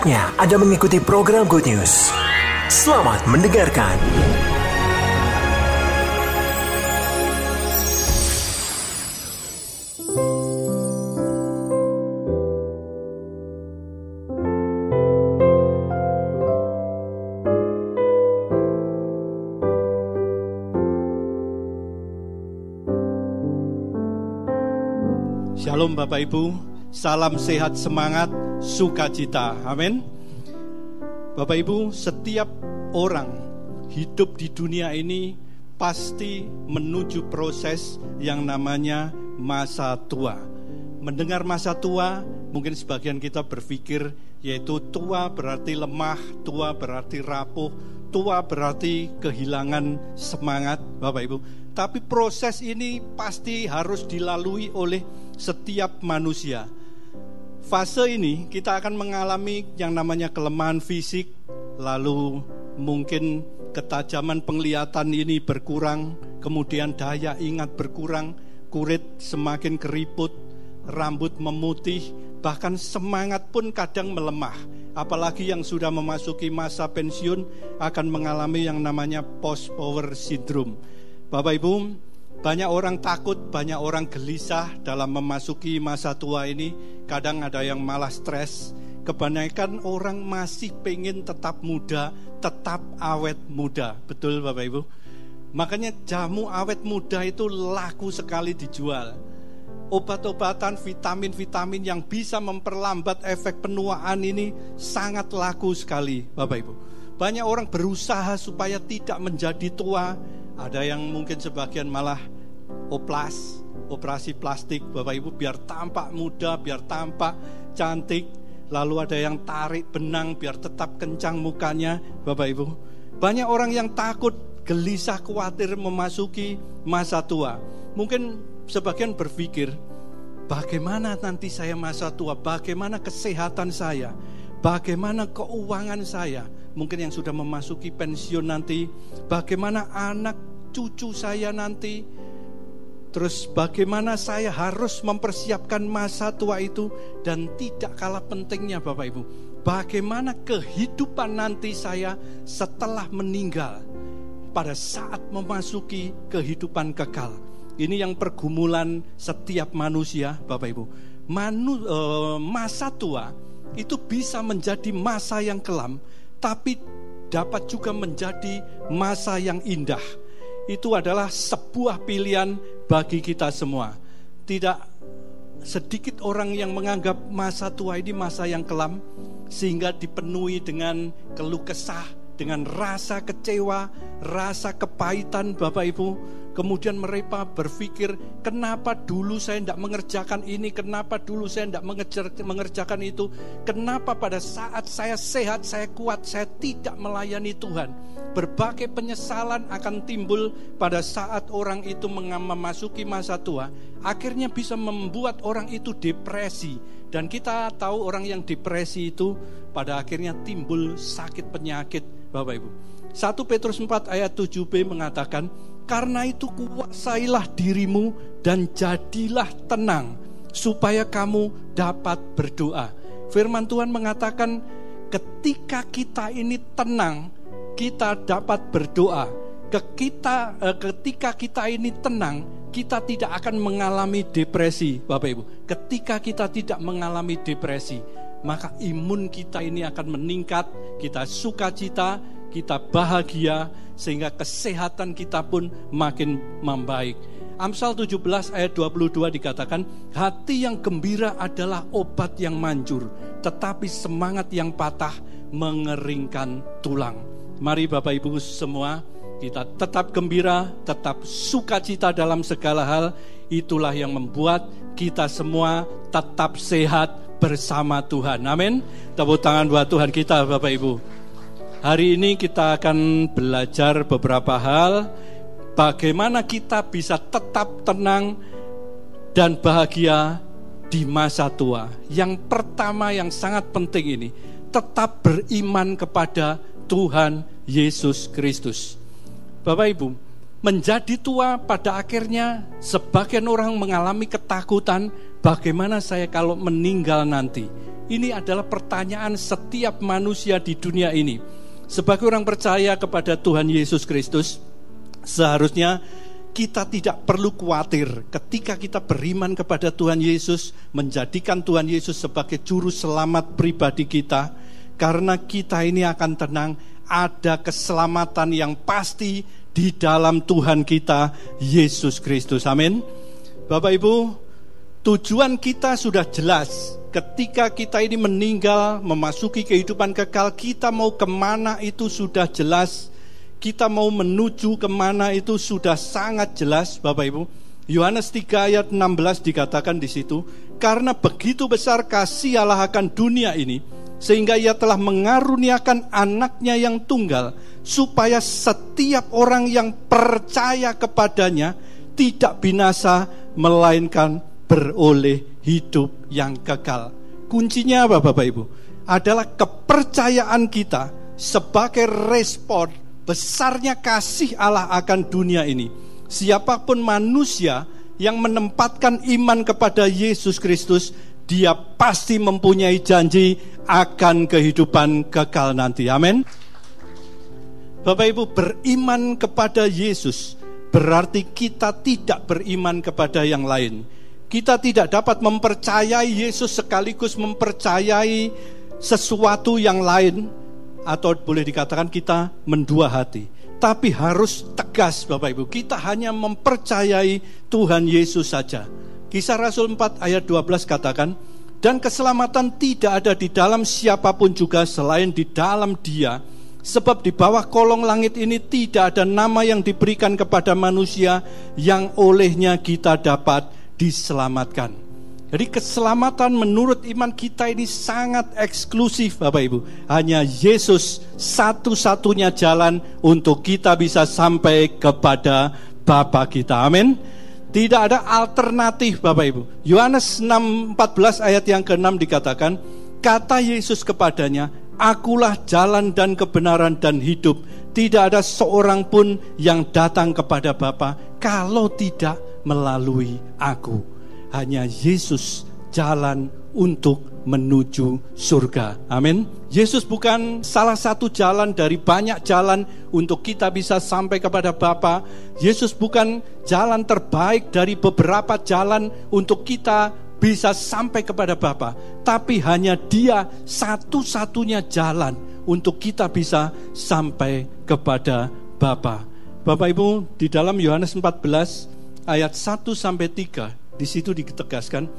Saatnya Anda mengikuti program Good News. Selamat mendengarkan. Shalom Bapak Ibu, salam sehat semangat, sukacita. Amin. Bapak Ibu, setiap orang hidup di dunia ini pasti menuju proses yang namanya masa tua. Mendengar masa tua, mungkin sebagian kita berpikir yaitu tua berarti lemah, tua berarti rapuh, tua berarti kehilangan semangat, Bapak Ibu. Tapi proses ini pasti harus dilalui oleh setiap manusia. Fase ini kita akan mengalami yang namanya kelemahan fisik, lalu mungkin ketajaman penglihatan ini berkurang, kemudian daya ingat berkurang, kulit semakin keriput, rambut memutih, bahkan semangat pun kadang melemah. Apalagi yang sudah memasuki masa pensiun akan mengalami yang namanya post power syndrome. Bapak Ibu, banyak orang takut, banyak orang gelisah dalam memasuki masa tua ini. Kadang ada yang malah stres. Kebanyakan orang masih pengen tetap muda, tetap awet muda. Betul Bapak Ibu? Makanya jamu awet muda itu laku sekali dijual. Obat-obatan, vitamin-vitamin yang bisa memperlambat efek penuaan ini sangat laku sekali Bapak Ibu. Banyak orang berusaha supaya tidak menjadi tua, ada yang mungkin sebagian malah oplas, operasi plastik Bapak Ibu biar tampak muda, biar tampak cantik. Lalu ada yang tarik benang biar tetap kencang mukanya Bapak Ibu. Banyak orang yang takut, gelisah, khawatir memasuki masa tua. Mungkin sebagian berpikir, bagaimana nanti saya masa tua, bagaimana kesehatan saya, bagaimana keuangan saya, mungkin yang sudah memasuki pensiun nanti, bagaimana anak cucu saya nanti, terus bagaimana saya harus mempersiapkan masa tua itu, dan tidak kalah pentingnya Bapak Ibu, bagaimana kehidupan nanti saya setelah meninggal pada saat memasuki kehidupan kekal. Ini yang pergumulan setiap manusia, Bapak Ibu. Manu, e, masa tua itu bisa menjadi masa yang kelam, tapi dapat juga menjadi masa yang indah. Itu adalah sebuah pilihan bagi kita semua. Tidak sedikit orang yang menganggap masa tua ini masa yang kelam, sehingga dipenuhi dengan keluh kesah, dengan rasa kecewa, rasa kepahitan, Bapak Ibu. Kemudian mereka berpikir, kenapa dulu saya tidak mengerjakan ini, kenapa dulu saya tidak mengerjakan itu, kenapa pada saat saya sehat, saya kuat, saya tidak melayani Tuhan. Berbagai penyesalan akan timbul pada saat orang itu memasuki masa tua, akhirnya bisa membuat orang itu depresi. Dan kita tahu orang yang depresi itu pada akhirnya timbul sakit penyakit, Bapak Ibu. 1 Petrus 4 ayat 7b mengatakan, karena itu kuasailah dirimu dan jadilah tenang supaya kamu dapat berdoa. Firman Tuhan mengatakan ketika kita ini tenang, kita dapat berdoa. Kita, eh, ketika kita ini tenang, kita tidak akan mengalami depresi, Bapak Ibu. Ketika kita tidak mengalami depresi, maka imun kita ini akan meningkat, kita sukacita, kita bahagia, sehingga kesehatan kita pun makin membaik. Amsal 17 ayat 22 dikatakan, hati yang gembira adalah obat yang manjur, tetapi semangat yang patah mengeringkan tulang. Mari Bapak Ibu semua, kita tetap gembira, tetap sukacita dalam segala hal. Itulah yang membuat kita semua tetap sehat bersama Tuhan. Amin. Tepuk tangan buat Tuhan kita Bapak Ibu. Hari ini kita akan belajar beberapa hal bagaimana kita bisa tetap tenang dan bahagia di masa tua. Yang pertama yang sangat penting ini, tetap beriman kepada Tuhan Yesus Kristus. Bapak Ibu, menjadi tua pada akhirnya sebagian orang mengalami ketakutan bagaimana saya kalau meninggal nanti. Ini adalah pertanyaan setiap manusia di dunia ini. Sebagai orang percaya kepada Tuhan Yesus Kristus, seharusnya kita tidak perlu khawatir ketika kita beriman kepada Tuhan Yesus, menjadikan Tuhan Yesus sebagai juru selamat pribadi kita, karena kita ini akan tenang, ada keselamatan yang pasti di dalam Tuhan kita, Yesus Kristus. Amin. Bapak Ibu, tujuan kita sudah jelas. Ketika kita ini meninggal, memasuki kehidupan kekal, kita mau ke mana itu sudah jelas kita mau menuju ke mana itu sudah sangat jelas Bapak Ibu. Yohanes 3 ayat 16 dikatakan di situ, karena begitu besar kasih Allah akan dunia ini, sehingga ia telah mengaruniakan anaknya yang tunggal, supaya setiap orang yang percaya kepadanya tidak binasa, melainkan beroleh hidup yang kekal. Kuncinya apa Bapak Ibu? Adalah kepercayaan kita sebagai respon besarnya kasih Allah akan dunia ini. Siapa pun manusia yang menempatkan iman kepada Yesus Kristus, dia pasti mempunyai janji akan kehidupan kekal nanti. Amin. Bapak Ibu, beriman kepada Yesus berarti kita tidak beriman kepada yang lain. Kita tidak dapat mempercayai Yesus sekaligus mempercayai sesuatu yang lain atau boleh dikatakan kita mendua hati. Tapi harus tegas Bapak Ibu, kita hanya mempercayai Tuhan Yesus saja. Kisah Rasul 4 ayat 12 katakan, dan keselamatan tidak ada di dalam siapa pun juga selain di dalam dia, sebab di bawah kolong langit ini tidak ada nama yang diberikan kepada manusia yang olehnya kita dapat diselamatkan. Jadi keselamatan menurut iman kita ini sangat eksklusif Bapak Ibu. Hanya Yesus satu-satunya jalan untuk kita bisa sampai kepada Bapa kita. Amin. Tidak ada alternatif Bapak Ibu. Yohanes 6:14 ayat yang ke-6 dikatakan, kata Yesus kepadanya, "Akulah jalan dan kebenaran dan hidup. Tidak ada seorang pun yang datang kepada Bapa kalau tidak melalui aku." hanya Yesus jalan untuk menuju surga. Amin. Yesus bukan salah satu jalan dari banyak jalan untuk kita bisa sampai kepada Bapa. Yesus bukan jalan terbaik dari beberapa jalan untuk kita bisa sampai kepada Bapa, tapi hanya Dia satu-satunya jalan untuk kita bisa sampai kepada Bapa. Bapak Ibu, di dalam Yohanes 14 ayat 1 sampai 3 di situ ditegaskan,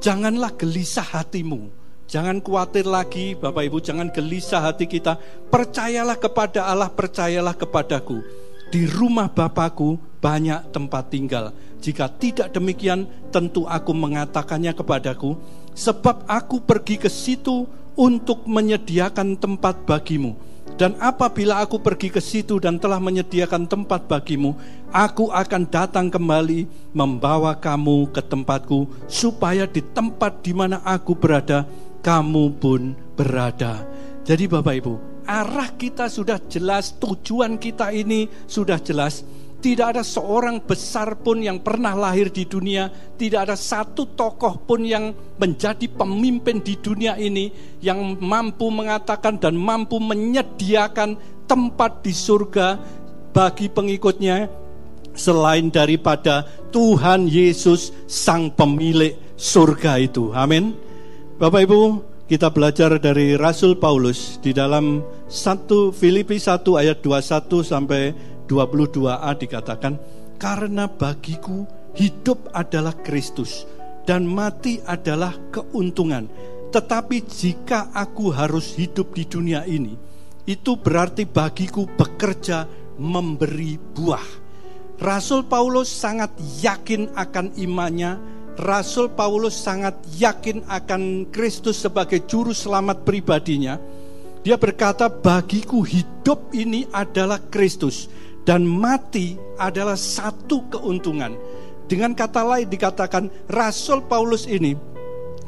janganlah gelisah hatimu. Jangan khawatir lagi Bapak Ibu, jangan gelisah hati kita. Percayalah kepada Allah, percayalah kepadaku. Di rumah Bapakku banyak tempat tinggal. Jika tidak demikian, tentu aku mengatakannya kepadaku, sebab aku pergi ke situ untuk menyediakan tempat bagimu dan apabila aku pergi ke situ dan telah menyediakan tempat bagimu, aku akan datang kembali membawa kamu ke tempatku, supaya di tempat di mana aku berada, kamu pun berada. Jadi, Bapak Ibu, arah kita sudah jelas, tujuan kita ini sudah jelas. Tidak ada seorang besar pun yang pernah lahir di dunia, tidak ada satu tokoh pun yang menjadi pemimpin di dunia ini yang mampu mengatakan dan mampu menyediakan tempat di surga bagi pengikutnya selain daripada Tuhan Yesus sang pemilik surga itu. Amin. Bapak Ibu, kita belajar dari Rasul Paulus di dalam 1 Filipi 1 ayat 21 sampai 22a dikatakan, karena bagiku hidup adalah Kristus dan mati adalah keuntungan. Tetapi jika aku harus hidup di dunia ini, itu berarti bagiku bekerja memberi buah. Rasul Paulus sangat yakin akan imannya. Rasul Paulus sangat yakin akan Kristus sebagai juru selamat pribadinya. Dia berkata, "Bagiku hidup ini adalah Kristus dan mati adalah satu keuntungan. Dengan kata lain dikatakan Rasul Paulus ini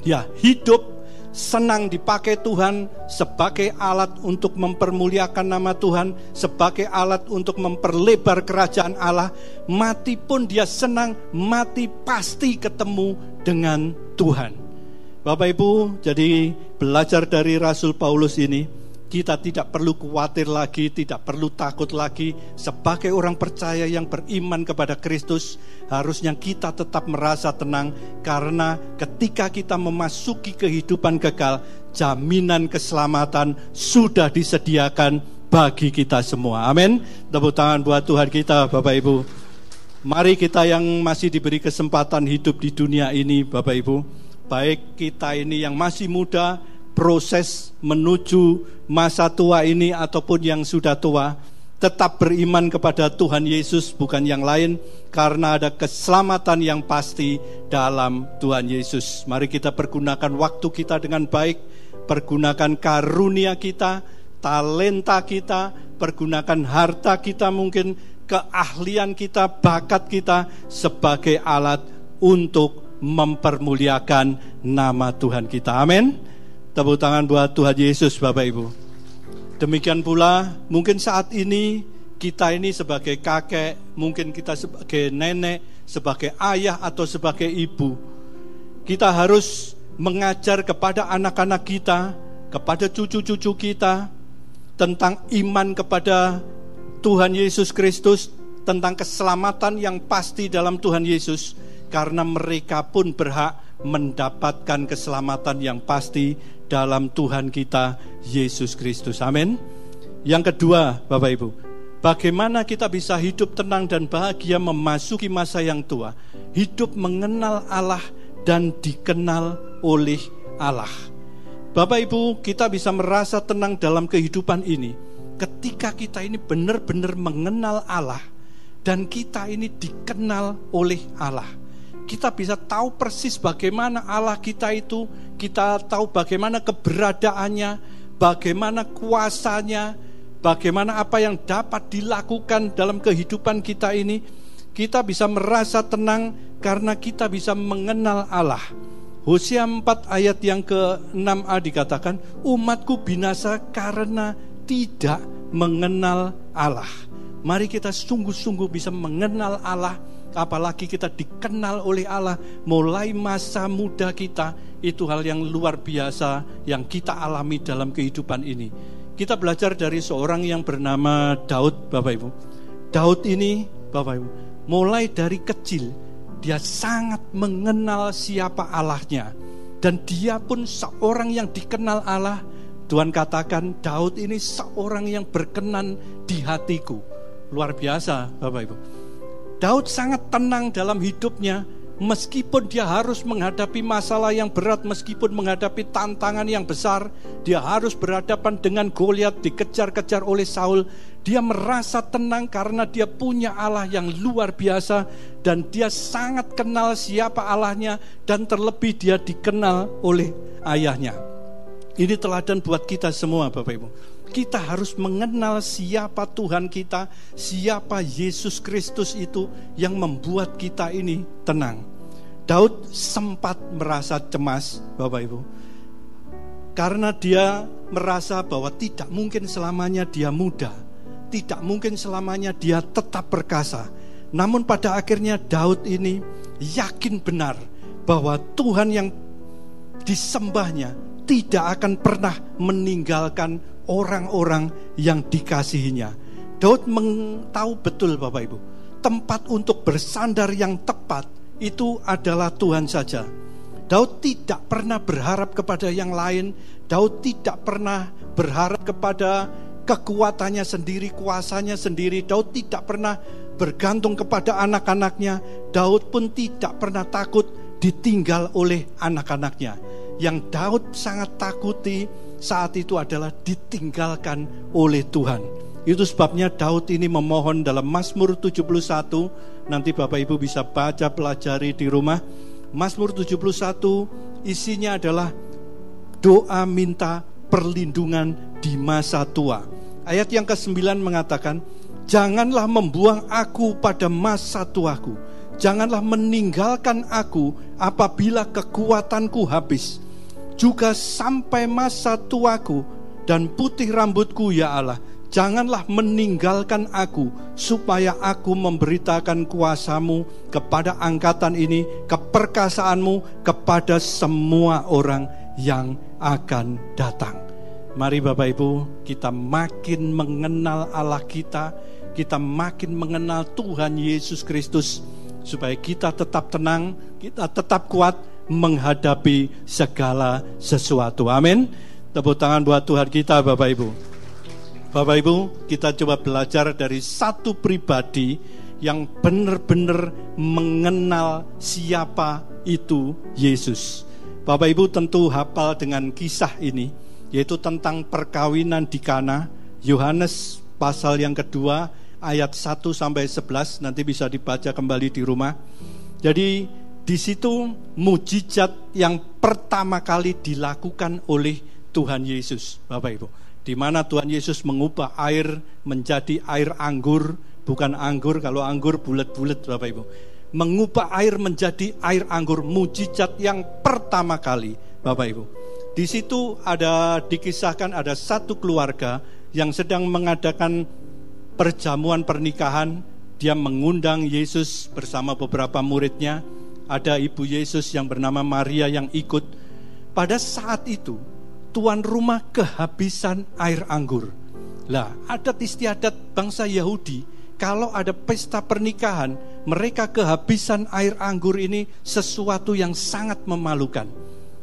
ya hidup senang dipakai Tuhan sebagai alat untuk mempermuliakan nama Tuhan, sebagai alat untuk memperlebar kerajaan Allah. Mati pun dia senang, mati pasti ketemu dengan Tuhan. Bapak Ibu, jadi belajar dari Rasul Paulus ini, kita tidak perlu khawatir lagi, tidak perlu takut lagi. Sebagai orang percaya yang beriman kepada Kristus, harusnya kita tetap merasa tenang karena ketika kita memasuki kehidupan kekal, jaminan keselamatan sudah disediakan bagi kita semua. Amin. Tepuk tangan buat Tuhan kita, Bapak Ibu. Mari kita yang masih diberi kesempatan hidup di dunia ini, Bapak Ibu baik kita ini yang masih muda, proses menuju masa tua ini ataupun yang sudah tua, tetap beriman kepada Tuhan Yesus bukan yang lain karena ada keselamatan yang pasti dalam Tuhan Yesus. Mari kita pergunakan waktu kita dengan baik, pergunakan karunia kita, talenta kita, pergunakan harta kita mungkin, keahlian kita, bakat kita sebagai alat untuk mempermuliakan nama Tuhan kita. Amin. Tepuk tangan buat Tuhan Yesus Bapak Ibu. Demikian pula mungkin saat ini kita ini sebagai kakek, mungkin kita sebagai nenek, sebagai ayah atau sebagai ibu. Kita harus mengajar kepada anak-anak kita, kepada cucu-cucu kita tentang iman kepada Tuhan Yesus Kristus, tentang keselamatan yang pasti dalam Tuhan Yesus karena mereka pun berhak mendapatkan keselamatan yang pasti dalam Tuhan kita Yesus Kristus. Amin. Yang kedua, Bapak Ibu, bagaimana kita bisa hidup tenang dan bahagia memasuki masa yang tua? Hidup mengenal Allah dan dikenal oleh Allah. Bapak Ibu, kita bisa merasa tenang dalam kehidupan ini ketika kita ini benar-benar mengenal Allah dan kita ini dikenal oleh Allah kita bisa tahu persis bagaimana Allah kita itu, kita tahu bagaimana keberadaannya, bagaimana kuasanya, bagaimana apa yang dapat dilakukan dalam kehidupan kita ini. Kita bisa merasa tenang karena kita bisa mengenal Allah. Hosea 4 ayat yang ke-6a dikatakan, umatku binasa karena tidak mengenal Allah. Mari kita sungguh-sungguh bisa mengenal Allah apalagi kita dikenal oleh Allah mulai masa muda kita itu hal yang luar biasa yang kita alami dalam kehidupan ini. Kita belajar dari seorang yang bernama Daud, Bapak Ibu. Daud ini, Bapak Ibu, mulai dari kecil dia sangat mengenal siapa Allahnya dan dia pun seorang yang dikenal Allah. Tuhan katakan Daud ini seorang yang berkenan di hatiku. Luar biasa, Bapak Ibu. Daud sangat tenang dalam hidupnya meskipun dia harus menghadapi masalah yang berat, meskipun menghadapi tantangan yang besar, dia harus berhadapan dengan Goliat dikejar-kejar oleh Saul. Dia merasa tenang karena dia punya Allah yang luar biasa dan dia sangat kenal siapa Allahnya dan terlebih dia dikenal oleh ayahnya. Ini teladan buat kita semua Bapak Ibu kita harus mengenal siapa Tuhan kita, siapa Yesus Kristus itu yang membuat kita ini tenang. Daud sempat merasa cemas, Bapak Ibu, karena dia merasa bahwa tidak mungkin selamanya dia muda, tidak mungkin selamanya dia tetap perkasa. Namun pada akhirnya Daud ini yakin benar bahwa Tuhan yang disembahnya tidak akan pernah meninggalkan orang-orang yang dikasihinya. Daud tahu betul Bapak Ibu, tempat untuk bersandar yang tepat itu adalah Tuhan saja. Daud tidak pernah berharap kepada yang lain, Daud tidak pernah berharap kepada kekuatannya sendiri, kuasanya sendiri. Daud tidak pernah bergantung kepada anak-anaknya. Daud pun tidak pernah takut ditinggal oleh anak-anaknya. Yang Daud sangat takuti saat itu adalah ditinggalkan oleh Tuhan. Itu sebabnya Daud ini memohon dalam Mazmur 71, nanti Bapak Ibu bisa baca pelajari di rumah. Mazmur 71 isinya adalah doa minta perlindungan di masa tua. Ayat yang ke-9 mengatakan, Janganlah membuang aku pada masa tuaku. Janganlah meninggalkan aku apabila kekuatanku habis juga sampai masa tuaku dan putih rambutku ya Allah. Janganlah meninggalkan aku, supaya aku memberitakan kuasamu kepada angkatan ini, keperkasaanmu kepada semua orang yang akan datang. Mari Bapak Ibu, kita makin mengenal Allah kita, kita makin mengenal Tuhan Yesus Kristus, supaya kita tetap tenang, kita tetap kuat menghadapi segala sesuatu. Amin. Tepuk tangan buat Tuhan kita Bapak Ibu. Bapak Ibu, kita coba belajar dari satu pribadi yang benar-benar mengenal siapa itu Yesus. Bapak Ibu tentu hafal dengan kisah ini, yaitu tentang perkawinan di Kana, Yohanes pasal yang kedua ayat 1 sampai 11 nanti bisa dibaca kembali di rumah. Jadi di situ mujizat yang pertama kali dilakukan oleh Tuhan Yesus, Bapak Ibu di mana Tuhan Yesus mengubah air menjadi air anggur, bukan anggur kalau anggur bulat-bulat Bapak Ibu. Mengubah air menjadi air anggur mujizat yang pertama kali Bapak Ibu. Di situ ada dikisahkan ada satu keluarga yang sedang mengadakan perjamuan pernikahan. Dia mengundang Yesus bersama beberapa muridnya. Ada ibu Yesus yang bernama Maria yang ikut. Pada saat itu tuan rumah kehabisan air anggur. Lah, adat istiadat bangsa Yahudi, kalau ada pesta pernikahan, mereka kehabisan air anggur ini sesuatu yang sangat memalukan.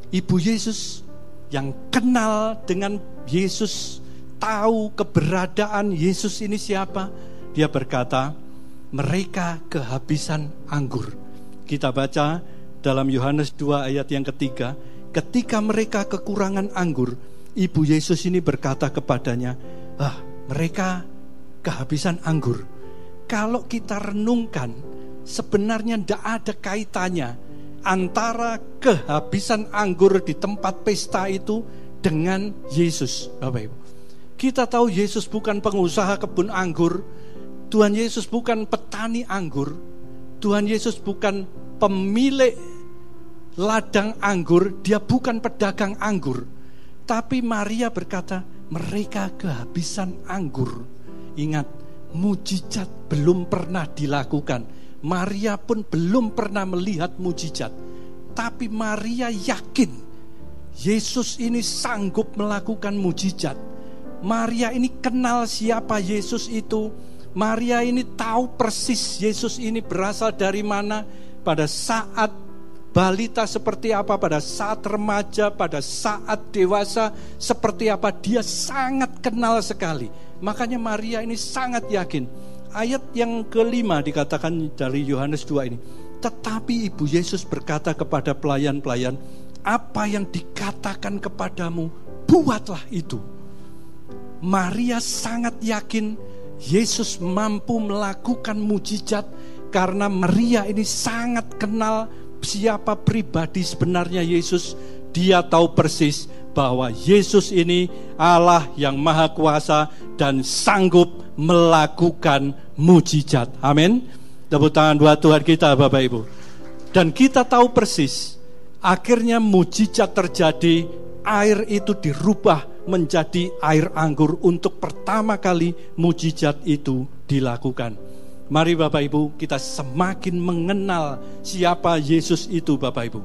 Ibu Yesus yang kenal dengan Yesus, tahu keberadaan Yesus ini siapa, dia berkata, mereka kehabisan anggur. Kita baca dalam Yohanes 2 ayat yang ketiga, ketika mereka kekurangan anggur, ibu Yesus ini berkata kepadanya, "Ah, mereka kehabisan anggur." Kalau kita renungkan, sebenarnya tidak ada kaitannya antara kehabisan anggur di tempat pesta itu dengan Yesus, Bapak Ibu. Kita tahu Yesus bukan pengusaha kebun anggur, Tuhan Yesus bukan petani anggur, Tuhan Yesus bukan pemilik ladang anggur, dia bukan pedagang anggur. Tapi Maria berkata, mereka kehabisan anggur. Ingat, mujizat belum pernah dilakukan. Maria pun belum pernah melihat mujizat. Tapi Maria yakin Yesus ini sanggup melakukan mujizat. Maria ini kenal siapa Yesus itu. Maria ini tahu persis Yesus ini berasal dari mana pada saat balita seperti apa, pada saat remaja, pada saat dewasa seperti apa, dia sangat kenal sekali. Makanya Maria ini sangat yakin. Ayat yang kelima dikatakan dari Yohanes 2 ini. Tetapi Ibu Yesus berkata kepada pelayan-pelayan, apa yang dikatakan kepadamu, buatlah itu. Maria sangat yakin Yesus mampu melakukan mujizat karena Maria ini sangat kenal siapa pribadi sebenarnya Yesus, dia tahu persis bahwa Yesus ini Allah yang maha kuasa dan sanggup melakukan mujizat. Amin. Tepuk tangan buat Tuhan kita Bapak Ibu. Dan kita tahu persis, akhirnya mujizat terjadi, air itu dirubah menjadi air anggur untuk pertama kali mujizat itu dilakukan. Mari Bapak Ibu kita semakin mengenal siapa Yesus itu Bapak Ibu.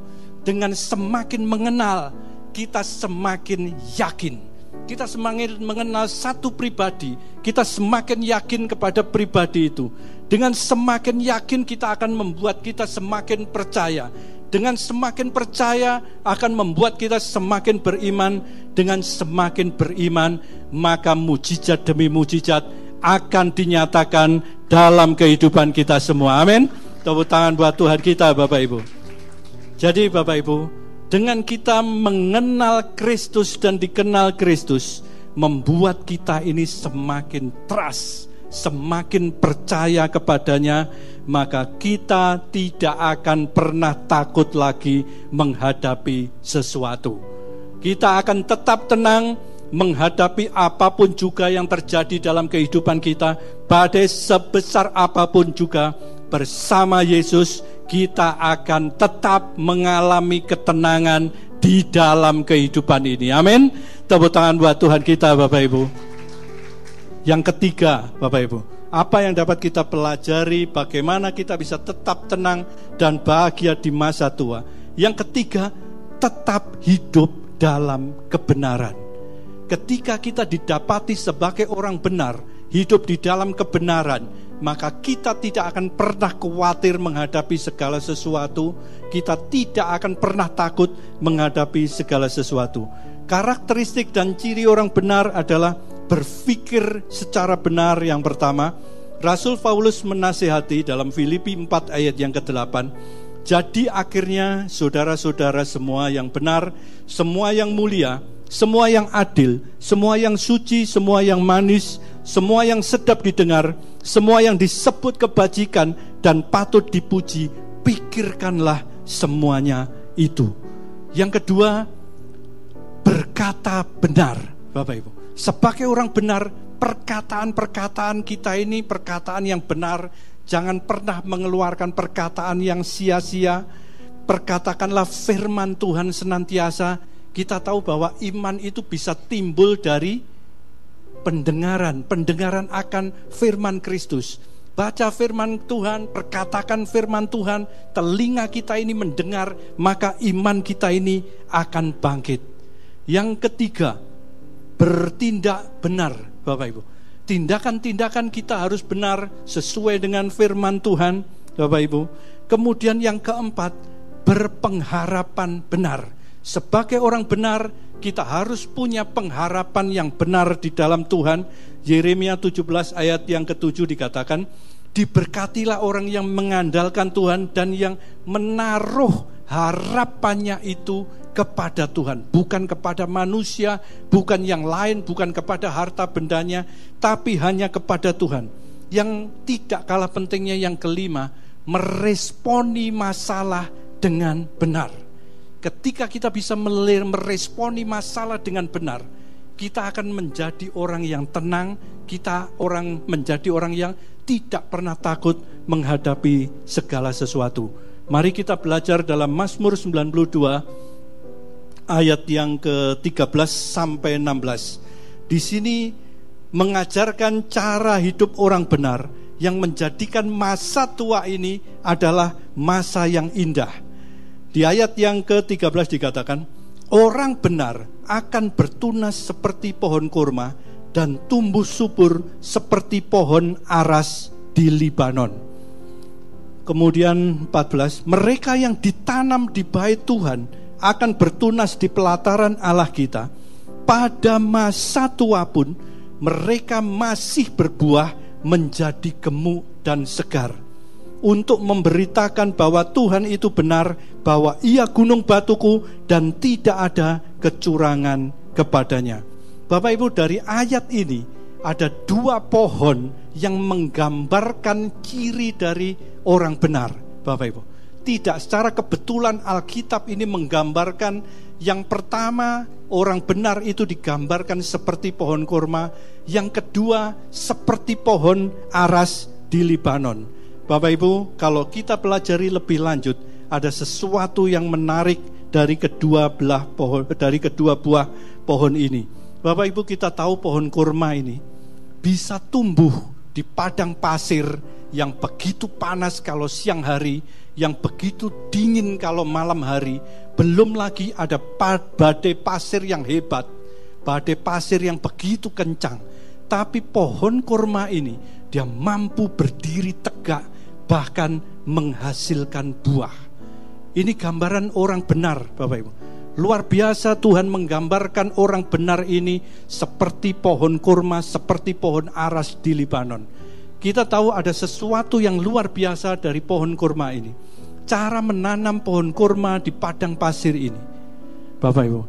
Dengan semakin mengenal kita semakin yakin. Kita semakin mengenal satu pribadi, kita semakin yakin kepada pribadi itu. Dengan semakin yakin kita akan membuat kita semakin percaya. Dengan semakin percaya akan membuat kita semakin beriman. Dengan semakin beriman maka mujizat demi mujizat akan dinyatakan dalam kehidupan kita semua. Amin. Tepuk tangan buat Tuhan kita Bapak Ibu. Jadi Bapak Ibu, dengan kita mengenal Kristus dan dikenal Kristus, membuat kita ini semakin trust, semakin percaya kepadanya, maka kita tidak akan pernah takut lagi menghadapi sesuatu. Kita akan tetap tenang, menghadapi apa pun juga yang terjadi dalam kehidupan kita, badai sebesar apa pun juga, bersama Yesus kita akan tetap mengalami ketenangan di dalam kehidupan ini. Amin. Tepuk tangan buat Tuhan kita Bapak Ibu. Yang ketiga, Bapak Ibu, apa yang dapat kita pelajari, bagaimana kita bisa tetap tenang dan bahagia di masa tua. Yang ketiga, tetap hidup dalam kebenaran. Ketika kita didapati sebagai orang benar, hidup di dalam kebenaran, maka kita tidak akan pernah khawatir menghadapi segala sesuatu. Kita tidak akan pernah takut menghadapi segala sesuatu. Karakteristik dan ciri orang benar adalah berpikir secara benar yang pertama. Rasul Paulus menasehati dalam Filipi 4 ayat yang ke-8. Jadi akhirnya saudara-saudara semua yang benar, semua yang mulia, semua yang adil, semua yang suci, semua yang manis, semua yang sedap didengar, semua yang disebut kebajikan dan patut dipuji, pikirkanlah semuanya itu. Yang kedua, berkata benar, Bapak Ibu. Sebagai orang benar, perkataan-perkataan kita ini perkataan yang benar, jangan pernah mengeluarkan perkataan yang sia-sia. Perkatakanlah firman Tuhan senantiasa. Kita tahu bahwa iman itu bisa timbul dari pendengaran, pendengaran akan firman Kristus. Baca firman Tuhan, perkatakan firman Tuhan, telinga kita ini mendengar, maka iman kita ini akan bangkit. Yang ketiga, bertindak benar, Bapak Ibu. Tindakan-tindakan kita harus benar sesuai dengan firman Tuhan, Bapak Ibu. Kemudian yang keempat, berpengharapan benar. Sebagai orang benar, kita harus punya pengharapan yang benar di dalam Tuhan. Yeremia 17 ayat yang ketujuh dikatakan, diberkatilah orang yang mengandalkan Tuhan dan yang menaruh harapannya itu kepada Tuhan, bukan kepada manusia, bukan yang lain, bukan kepada harta bendanya, tapi hanya kepada Tuhan. Yang tidak kalah pentingnya yang kelima, meresponi masalah dengan benar. Ketika kita bisa meresponi masalah dengan benar, kita akan menjadi orang yang tenang, kita orang menjadi orang yang tidak pernah takut menghadapi segala sesuatu. Mari kita belajar dalam Mazmur 92 ayat yang ke-13 sampai 16. Di sini mengajarkan cara hidup orang benar yang menjadikan masa tua ini adalah masa yang indah. Di ayat yang ke-13 dikatakan, orang benar akan bertunas seperti pohon kurma dan tumbuh subur seperti pohon aras di Libanon. Kemudian 14, mereka yang ditanam di bait Tuhan akan bertunas di pelataran Allah kita, pada masa tua pun mereka masih berbuah menjadi gemuk dan segar. Untuk memberitakan bahwa Tuhan itu benar, bahwa ia gunung batuku dan tidak ada kecurangan kepadanya. Bapak Ibu dari ayat ini ada dua pohon yang menggambarkan ciri dari orang benar. Bapak Ibu tidak secara kebetulan Alkitab ini menggambarkan yang pertama orang benar itu digambarkan seperti pohon kurma, yang kedua seperti pohon aras di Libanon. Bapak Ibu, kalau kita pelajari lebih lanjut, ada sesuatu yang menarik dari kedua belah pohon dari kedua buah pohon ini. Bapak Ibu, kita tahu pohon kurma ini bisa tumbuh di padang pasir yang begitu panas kalau siang hari yang begitu dingin kalau malam hari, belum lagi ada badai pasir yang hebat, badai pasir yang begitu kencang. Tapi pohon kurma ini dia mampu berdiri tegak bahkan menghasilkan buah. Ini gambaran orang benar, Bapak Ibu. Luar biasa Tuhan menggambarkan orang benar ini seperti pohon kurma, seperti pohon aras di Libanon kita tahu ada sesuatu yang luar biasa dari pohon kurma ini. Cara menanam pohon kurma di padang pasir ini. Bapak Ibu,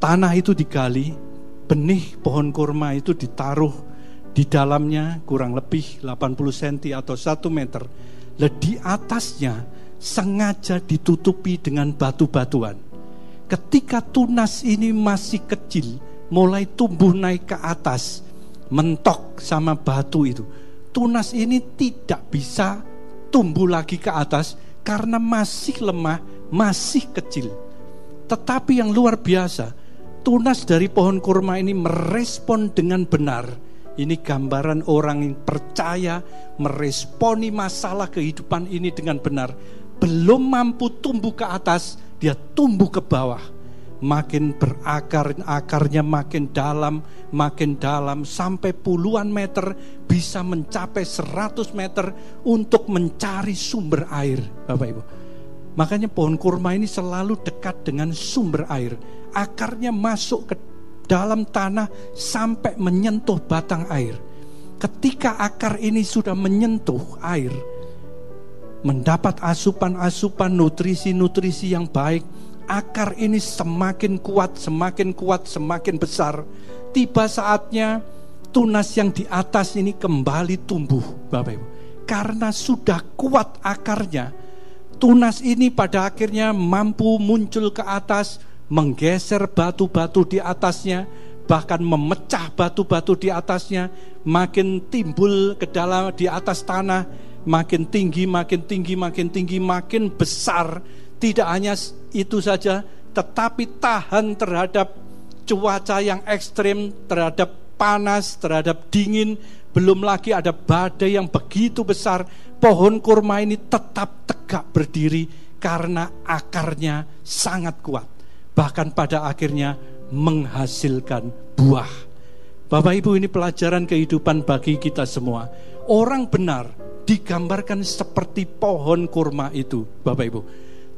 tanah itu digali, benih pohon kurma itu ditaruh di dalamnya kurang lebih 80 cm atau 1 meter. Di atasnya sengaja ditutupi dengan batu-batuan. Ketika tunas ini masih kecil, mulai tumbuh naik ke atas, mentok sama batu itu tunas ini tidak bisa tumbuh lagi ke atas karena masih lemah, masih kecil. Tetapi yang luar biasa, tunas dari pohon kurma ini merespon dengan benar Ini gambaran orang yang percaya meresponi masalah kehidupan ini dengan benar. Belum mampu tumbuh ke atas, dia tumbuh ke bawah. Makin berakar, akarnya makin dalam, makin dalam, sampai puluhan meter, bisa mencapai 100 meter untuk mencari sumber air. Bapak Ibu. Makanya pohon kurma ini selalu dekat dengan sumber air. Akarnya masuk ke dalam tanah sampai menyentuh batang air. Ketika akar ini sudah menyentuh air, mendapat asupan-asupan nutrisi-nutrisi yang baik, akar ini semakin kuat, semakin kuat, semakin besar. Tiba saatnya tunas yang di atas ini kembali tumbuh, Bapak Ibu. Karena sudah kuat akarnya, tunas ini pada akhirnya mampu muncul ke atas, menggeser batu-batu di atasnya, bahkan memecah batu-batu di atasnya, makin timbul ke dalam di atas tanah, makin tinggi, makin tinggi, makin tinggi, makin besar. Tidak hanya itu saja, tetapi tahan terhadap cuaca yang ekstrim, terhadap panas, terhadap dingin, belum lagi ada badai yang begitu besar. Pohon kurma ini tetap tegak berdiri karena akarnya sangat kuat bahkan pada akhirnya menghasilkan buah. Bapak Ibu ini pelajaran kehidupan bagi kita semua. Orang benar digambarkan seperti pohon kurma itu, Bapak Ibu.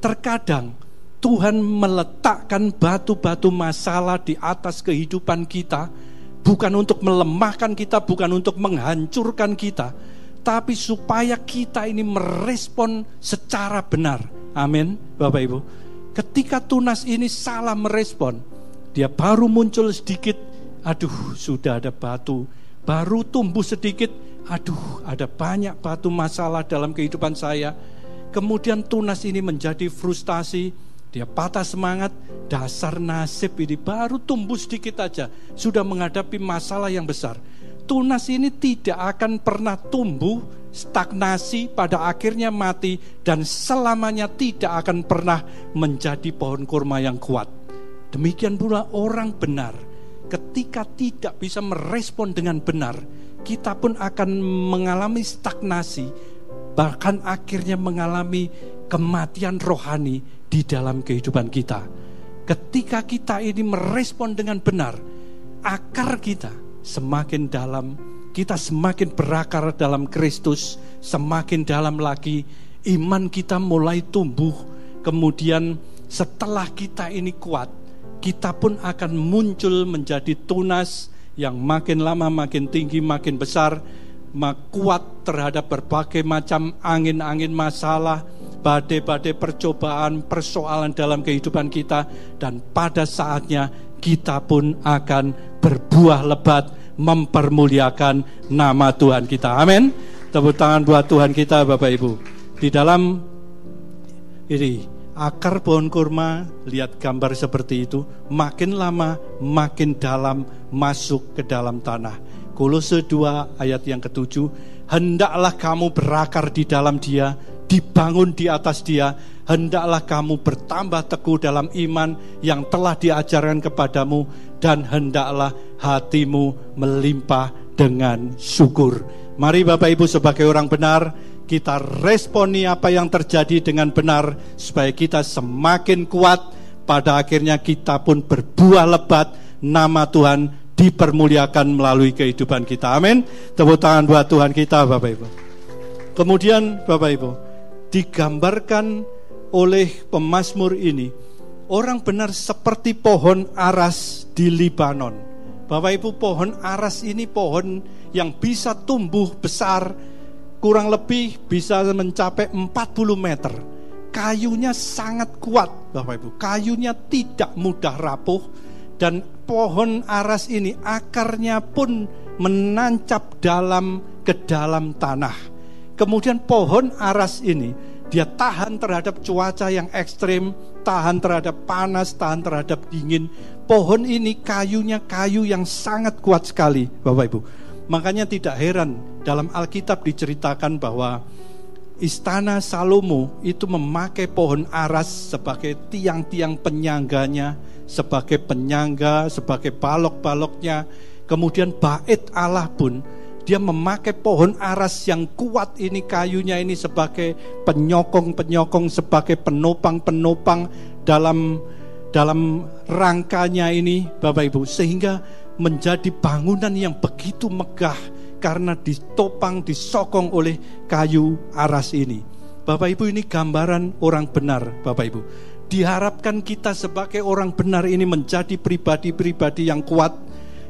Terkadang Tuhan meletakkan batu-batu masalah di atas kehidupan kita, bukan untuk melemahkan kita, bukan untuk menghancurkan kita, tapi supaya kita ini merespon secara benar. Amin, Bapak Ibu. Ketika tunas ini salah merespon, dia baru muncul sedikit, aduh sudah ada batu, baru tumbuh sedikit, aduh ada banyak batu masalah dalam kehidupan saya. Kemudian tunas ini menjadi frustasi, dia patah semangat, dasar nasib ini baru tumbuh sedikit aja, sudah menghadapi masalah yang besar. Tunas ini tidak akan pernah tumbuh stagnasi, pada akhirnya mati, dan selamanya tidak akan pernah menjadi pohon kurma yang kuat. Demikian pula orang benar, ketika tidak bisa merespon dengan benar, kita pun akan mengalami stagnasi, bahkan akhirnya mengalami kematian rohani di dalam kehidupan kita. Ketika kita ini merespon dengan benar, akar kita semakin dalam kita semakin berakar dalam Kristus, semakin dalam lagi iman kita mulai tumbuh. Kemudian setelah kita ini kuat, kita pun akan muncul menjadi tunas yang makin lama makin tinggi, makin besar, kuat terhadap berbagai macam angin-angin masalah, badai-badai percobaan, persoalan dalam kehidupan kita, dan pada saatnya kita pun akan berbuah lebat mempermuliakan nama Tuhan kita. Amin. Tepuk tangan buat Tuhan kita Bapak Ibu. Di dalam ini akar pohon kurma, lihat gambar seperti itu, makin lama makin dalam masuk ke dalam tanah. Kolose 2 ayat yang ketujuh, hendaklah kamu berakar di dalam dia, dibangun di atas dia, hendaklah kamu bertambah teguh dalam iman yang telah diajarkan kepadamu, dan hendaklah hatimu melimpah dengan syukur. Mari Bapak Ibu sebagai orang benar, kita responi apa yang terjadi dengan benar supaya kita semakin kuat pada akhirnya kita pun berbuah lebat nama Tuhan dipermuliakan melalui kehidupan kita. Amin. Tepuk tangan buat Tuhan kita Bapak Ibu. Kemudian Bapak Ibu digambarkan oleh pemazmur ini orang benar seperti pohon aras di Libanon. Bapak Ibu pohon aras ini pohon yang bisa tumbuh besar kurang lebih bisa mencapai 40 meter. Kayunya sangat kuat Bapak Ibu. Kayunya tidak mudah rapuh dan pohon aras ini akarnya pun menancap dalam ke dalam tanah. Kemudian pohon aras ini dia tahan terhadap cuaca yang ekstrim, tahan terhadap panas, tahan terhadap dingin. Pohon ini kayunya kayu yang sangat kuat sekali, Bapak Ibu. Makanya tidak heran dalam Alkitab diceritakan bahwa istana Salomo itu memakai pohon aras sebagai tiang-tiang penyangganya, sebagai penyangga, sebagai balok-baloknya. Kemudian bait Allah pun dia memakai pohon aras yang kuat ini kayunya ini sebagai penyokong-penyokong sebagai penopang-penopang dalam dalam rangkanya ini Bapak Ibu sehingga menjadi bangunan yang begitu megah karena ditopang disokong oleh kayu aras ini. Bapak Ibu ini gambaran orang benar Bapak Ibu. Diharapkan kita sebagai orang benar ini menjadi pribadi-pribadi yang kuat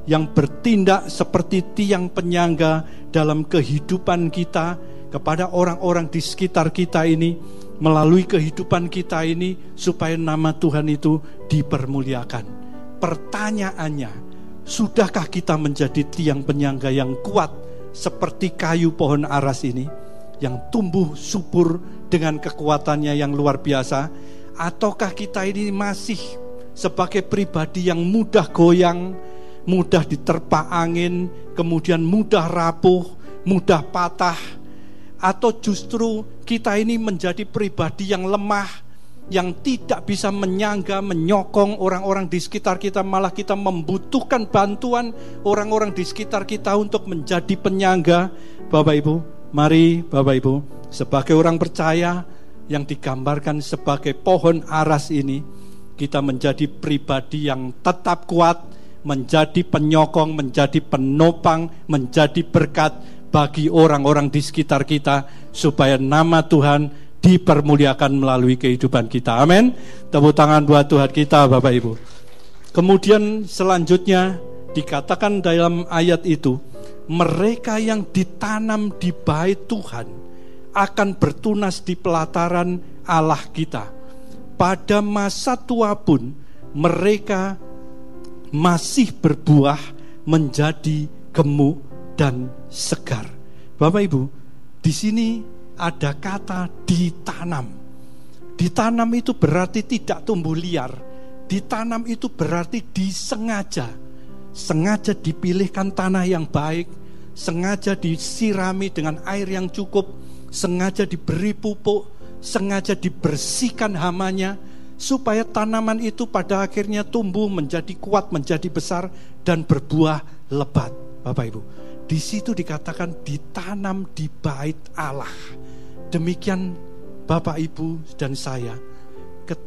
yang bertindak seperti tiang penyangga dalam kehidupan kita kepada orang-orang di sekitar kita ini melalui kehidupan kita ini supaya nama Tuhan itu dipermuliakan. Pertanyaannya, sudahkah kita menjadi tiang penyangga yang kuat seperti kayu pohon aras ini yang tumbuh subur dengan kekuatannya yang luar biasa? Ataukah kita ini masih sebagai pribadi yang mudah goyang, mudah diterpa angin, kemudian mudah rapuh, mudah patah? Atau justru kita ini menjadi pribadi yang lemah, yang tidak bisa menyangga, menyokong orang-orang di sekitar kita, malah kita membutuhkan bantuan orang-orang di sekitar kita untuk menjadi penyangga. Bapak Ibu, mari Bapak Ibu, sebagai orang percaya yang digambarkan sebagai pohon aras ini, kita menjadi pribadi yang tetap kuat, menjadi penyokong, menjadi penopang, menjadi berkat bagi orang-orang di sekitar kita supaya nama Tuhan dipermuliakan melalui kehidupan kita. Amin. Tepuk tangan buat Tuhan kita Bapak Ibu. Kemudian selanjutnya dikatakan dalam ayat itu, mereka yang ditanam di bait Tuhan akan bertunas di pelataran Allah kita. Pada masa tua pun mereka masih berbuah menjadi gemuk dan segar. Bapak Ibu, di sini ada kata ditanam. Ditanam itu berarti tidak tumbuh liar. Ditanam itu berarti disengaja. Sengaja dipilihkan tanah yang baik, sengaja disirami dengan air yang cukup, sengaja diberi pupuk, sengaja dibersihkan hamanya, supaya tanaman itu pada akhirnya tumbuh menjadi kuat, menjadi besar, dan berbuah lebat. Bapak Ibu, di situ dikatakan ditanam di bait Allah. Demikian Bapak Ibu dan saya.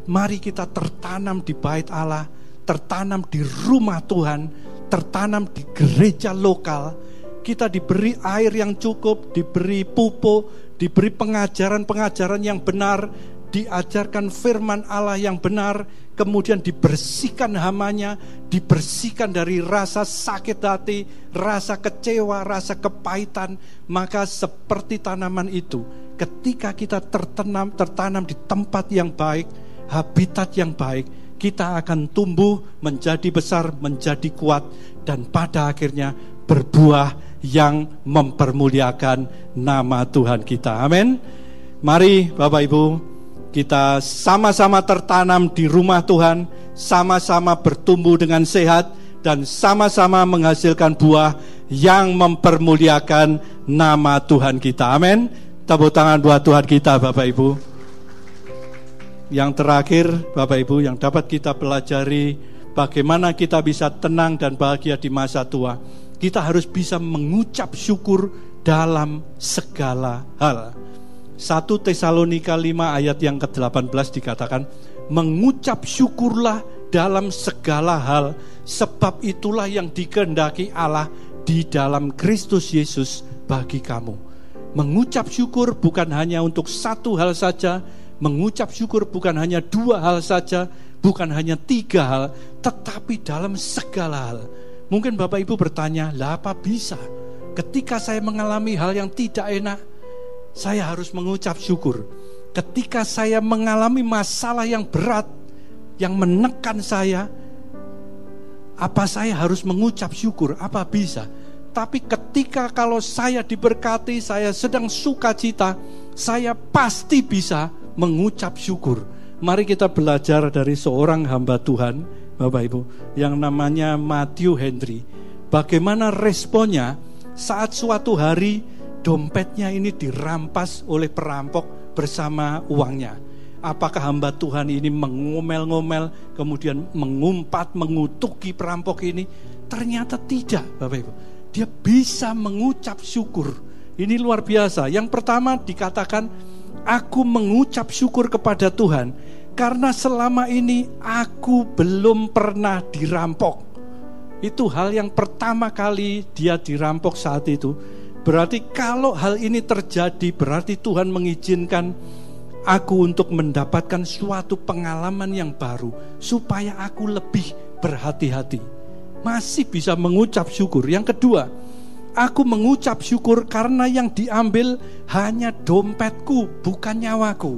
Mari kita tertanam di bait Allah, tertanam di rumah Tuhan, tertanam di gereja lokal. Kita diberi air yang cukup, diberi pupuk, diberi pengajaran-pengajaran yang benar, diajarkan firman Allah yang benar, kemudian dibersihkan hamanya, dibersihkan dari rasa sakit hati, rasa kecewa, rasa kepahitan, maka seperti tanaman itu, ketika kita tertanam tertanam di tempat yang baik, habitat yang baik, kita akan tumbuh menjadi besar, menjadi kuat dan pada akhirnya berbuah yang mempermuliakan nama Tuhan kita. Amin. Mari Bapak Ibu, kita sama-sama tertanam di rumah Tuhan, sama-sama bertumbuh dengan sehat, dan sama-sama menghasilkan buah yang mempermuliakan nama Tuhan kita. Amin. Tepuk tangan buat Tuhan kita, Bapak Ibu. Yang terakhir, Bapak Ibu, yang dapat kita pelajari bagaimana kita bisa tenang dan bahagia di masa tua. Kita harus bisa mengucap syukur dalam segala hal. 1 Tesalonika 5 ayat yang ke-18 dikatakan, mengucap syukurlah dalam segala hal, sebab itulah yang dikehendaki Allah di dalam Kristus Yesus bagi kamu. Mengucap syukur bukan hanya untuk satu hal saja, mengucap syukur bukan hanya dua hal saja, bukan hanya tiga hal, tetapi dalam segala hal. Mungkin Bapak Ibu bertanya, lah apa bisa? Ketika saya mengalami hal yang tidak enak, saya harus mengucap syukur. Ketika saya mengalami masalah yang berat, yang menekan saya, apa saya harus mengucap syukur? Apa bisa? Tapi ketika kalau saya diberkati, saya sedang sukacita, saya pasti bisa mengucap syukur. Mari kita belajar dari seorang hamba Tuhan, Bapak Ibu, yang namanya Matthew Henry. Bagaimana responnya saat suatu hari dompetnya ini dirampas oleh perampok bersama uangnya. Apakah hamba Tuhan ini mengomel-ngomel, kemudian mengumpat, mengutuki perampok ini? Ternyata tidak, Bapak Ibu. Dia bisa mengucap syukur. Ini luar biasa. Yang pertama dikatakan, aku mengucap syukur kepada Tuhan karena selama ini aku belum pernah dirampok. Itu hal yang pertama kali dia dirampok saat itu. Berarti kalau hal ini terjadi, berarti Tuhan mengizinkan aku untuk mendapatkan suatu pengalaman yang baru, supaya aku lebih berhati-hati. Masih bisa mengucap syukur. Yang kedua, aku mengucap syukur karena yang diambil hanya dompetku, bukan nyawaku.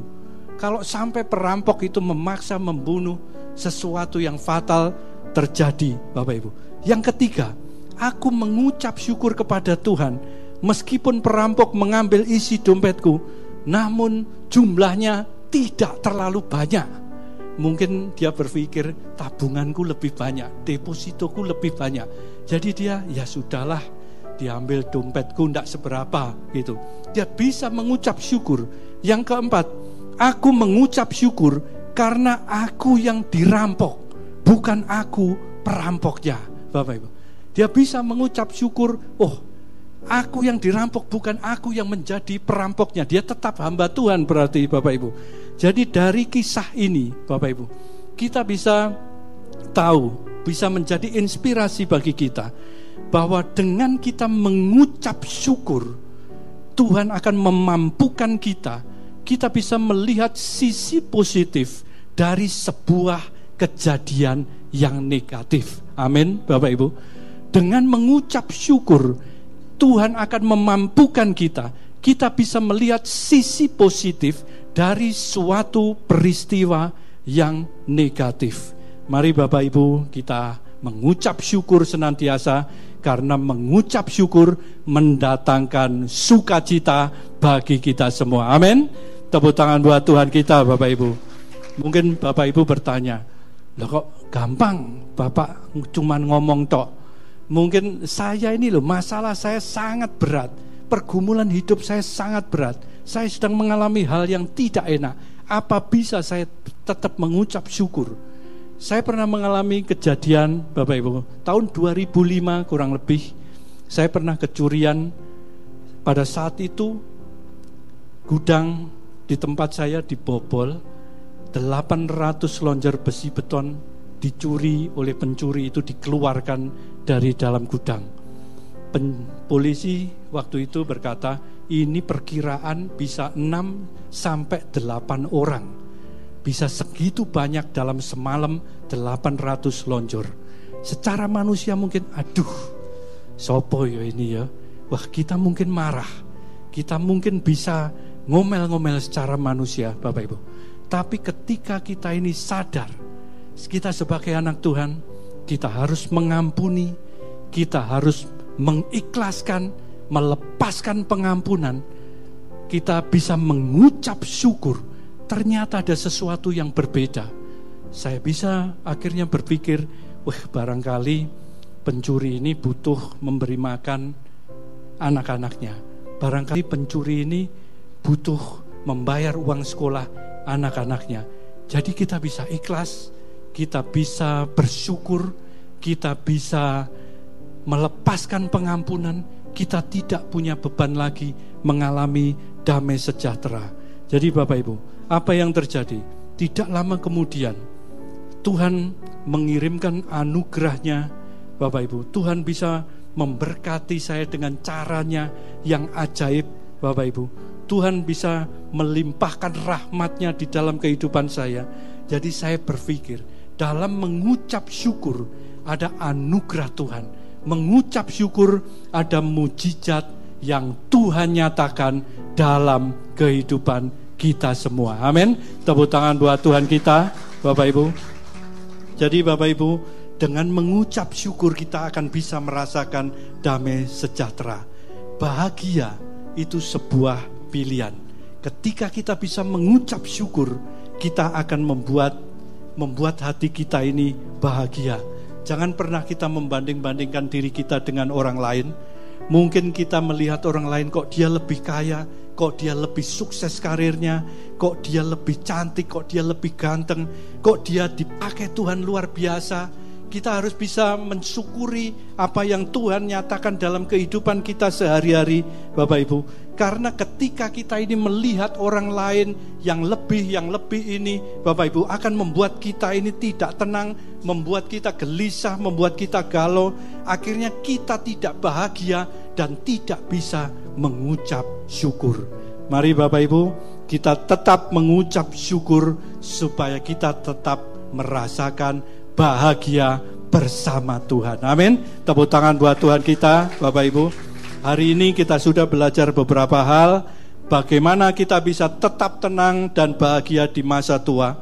Kalau sampai perampok itu memaksa membunuh sesuatu yang fatal terjadi, Bapak Ibu. Yang ketiga, aku mengucap syukur kepada Tuhan meskipun perampok mengambil isi dompetku, namun jumlahnya tidak terlalu banyak. Mungkin dia berpikir tabunganku lebih banyak, depositoku lebih banyak. Jadi dia ya sudahlah, diambil dompetku tidak seberapa gitu. Dia bisa mengucap syukur. Yang keempat, aku mengucap syukur karena aku yang dirampok, bukan aku perampoknya. Bapak Ibu. Dia bisa mengucap syukur, oh aku yang dirampok bukan aku yang menjadi perampoknya. Dia tetap hamba Tuhan berarti Bapak Ibu. Jadi dari kisah ini Bapak Ibu, kita bisa tahu, bisa menjadi inspirasi bagi kita bahwa dengan kita mengucap syukur, Tuhan akan memampukan kita. Kita bisa melihat sisi positif dari sebuah kejadian yang negatif. Amin, Bapak Ibu. Dengan mengucap syukur, Tuhan akan memampukan kita. Kita bisa melihat sisi positif dari suatu peristiwa yang negatif. Mari Bapak Ibu kita mengucap syukur senantiasa karena mengucap syukur mendatangkan sukacita bagi kita semua. Amin. Tepuk tangan buat Tuhan kita Bapak Ibu. Mungkin Bapak Ibu bertanya, Loh kok gampang Bapak cuman ngomong tok. Mungkin saya ini loh masalah saya sangat berat. Pergumulan hidup saya sangat berat. Saya sedang mengalami hal yang tidak enak. Apa bisa saya tetap mengucap syukur? Saya pernah mengalami kejadian Bapak Ibu tahun 2005 kurang lebih saya pernah kecurian pada saat itu gudang di tempat saya dibobol 800 lonjar besi beton dicuri oleh pencuri itu dikeluarkan dari dalam gudang. Pen, polisi waktu itu berkata, ini perkiraan bisa 6 sampai 8 orang. Bisa segitu banyak dalam semalam 800 lonjor. Secara manusia mungkin, aduh, sopo ya ini ya. Wah kita mungkin marah. Kita mungkin bisa ngomel-ngomel secara manusia, Bapak Ibu. Tapi ketika kita ini sadar, kita sebagai anak Tuhan, kita harus mengampuni, kita harus mengikhlaskan, melepaskan pengampunan, kita bisa mengucap syukur. Ternyata ada sesuatu yang berbeda. Saya bisa akhirnya berpikir, wah barangkali pencuri ini butuh memberi makan anak-anaknya. Barangkali pencuri ini butuh membayar uang sekolah anak-anaknya. Jadi kita bisa ikhlas, kita bisa bersyukur, kita bisa melepaskan pengampunan, kita tidak punya beban lagi mengalami damai sejahtera. Jadi Bapak Ibu, apa yang terjadi? Tidak lama kemudian Tuhan mengirimkan anugerahnya Bapak Ibu. Tuhan bisa memberkati saya dengan caranya yang ajaib Bapak Ibu. Tuhan bisa melimpahkan rahmatnya di dalam kehidupan saya. Jadi saya berpikir dalam mengucap syukur ada anugerah Tuhan. Mengucap syukur ada mujizat yang Tuhan nyatakan dalam kehidupan kita semua. Amin. Tepuk tangan buat Tuhan kita, Bapak Ibu. Jadi Bapak Ibu, dengan mengucap syukur kita akan bisa merasakan damai sejahtera. Bahagia itu sebuah pilihan. Ketika kita bisa mengucap syukur, kita akan membuat membuat hati kita ini bahagia. Jangan pernah kita membanding-bandingkan diri kita dengan orang lain. Mungkin kita melihat orang lain kok dia lebih kaya, kok dia lebih sukses karirnya, kok dia lebih cantik, kok dia lebih ganteng, kok dia dipakai Tuhan luar biasa. Kita harus bisa mensyukuri apa yang Tuhan nyatakan dalam kehidupan kita sehari-hari, Bapak Ibu. Karena ketika kita ini melihat orang lain yang lebih, yang lebih ini, Bapak Ibu, akan membuat kita ini tidak tenang, membuat kita gelisah, membuat kita galau. Akhirnya kita tidak bahagia dan tidak bisa mengucap syukur. Mari Bapak Ibu, kita tetap mengucap syukur supaya kita tetap merasakan bahagia bersama Tuhan. Amin. Tepuk tangan buat Tuhan kita, Bapak Ibu. Hari ini kita sudah belajar beberapa hal bagaimana kita bisa tetap tenang dan bahagia di masa tua.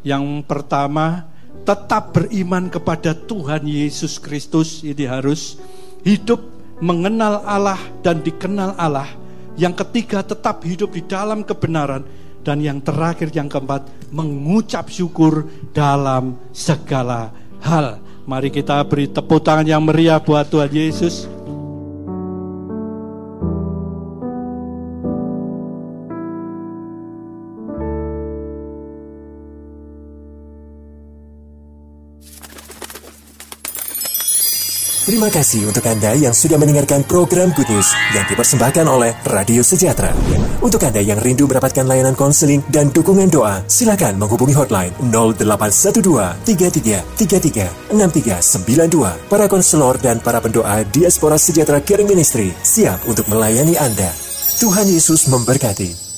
Yang pertama, tetap beriman kepada Tuhan Yesus Kristus. Ini harus hidup mengenal Allah dan dikenal Allah. Yang ketiga, tetap hidup di dalam kebenaran dan yang terakhir yang keempat mengucap syukur dalam segala hal. Mari kita beri tepuk tangan yang meriah buat Tuhan Yesus. Terima kasih untuk Anda yang sudah mendengarkan program Good News yang dipersembahkan oleh Radio Sejahtera. Untuk Anda yang rindu mendapatkan layanan konseling dan dukungan doa, silakan menghubungi hotline 0812 33 33 6392. Para konselor dan para pendoa Diaspora Sejahtera Caring Ministry siap untuk melayani Anda. Tuhan Yesus memberkati.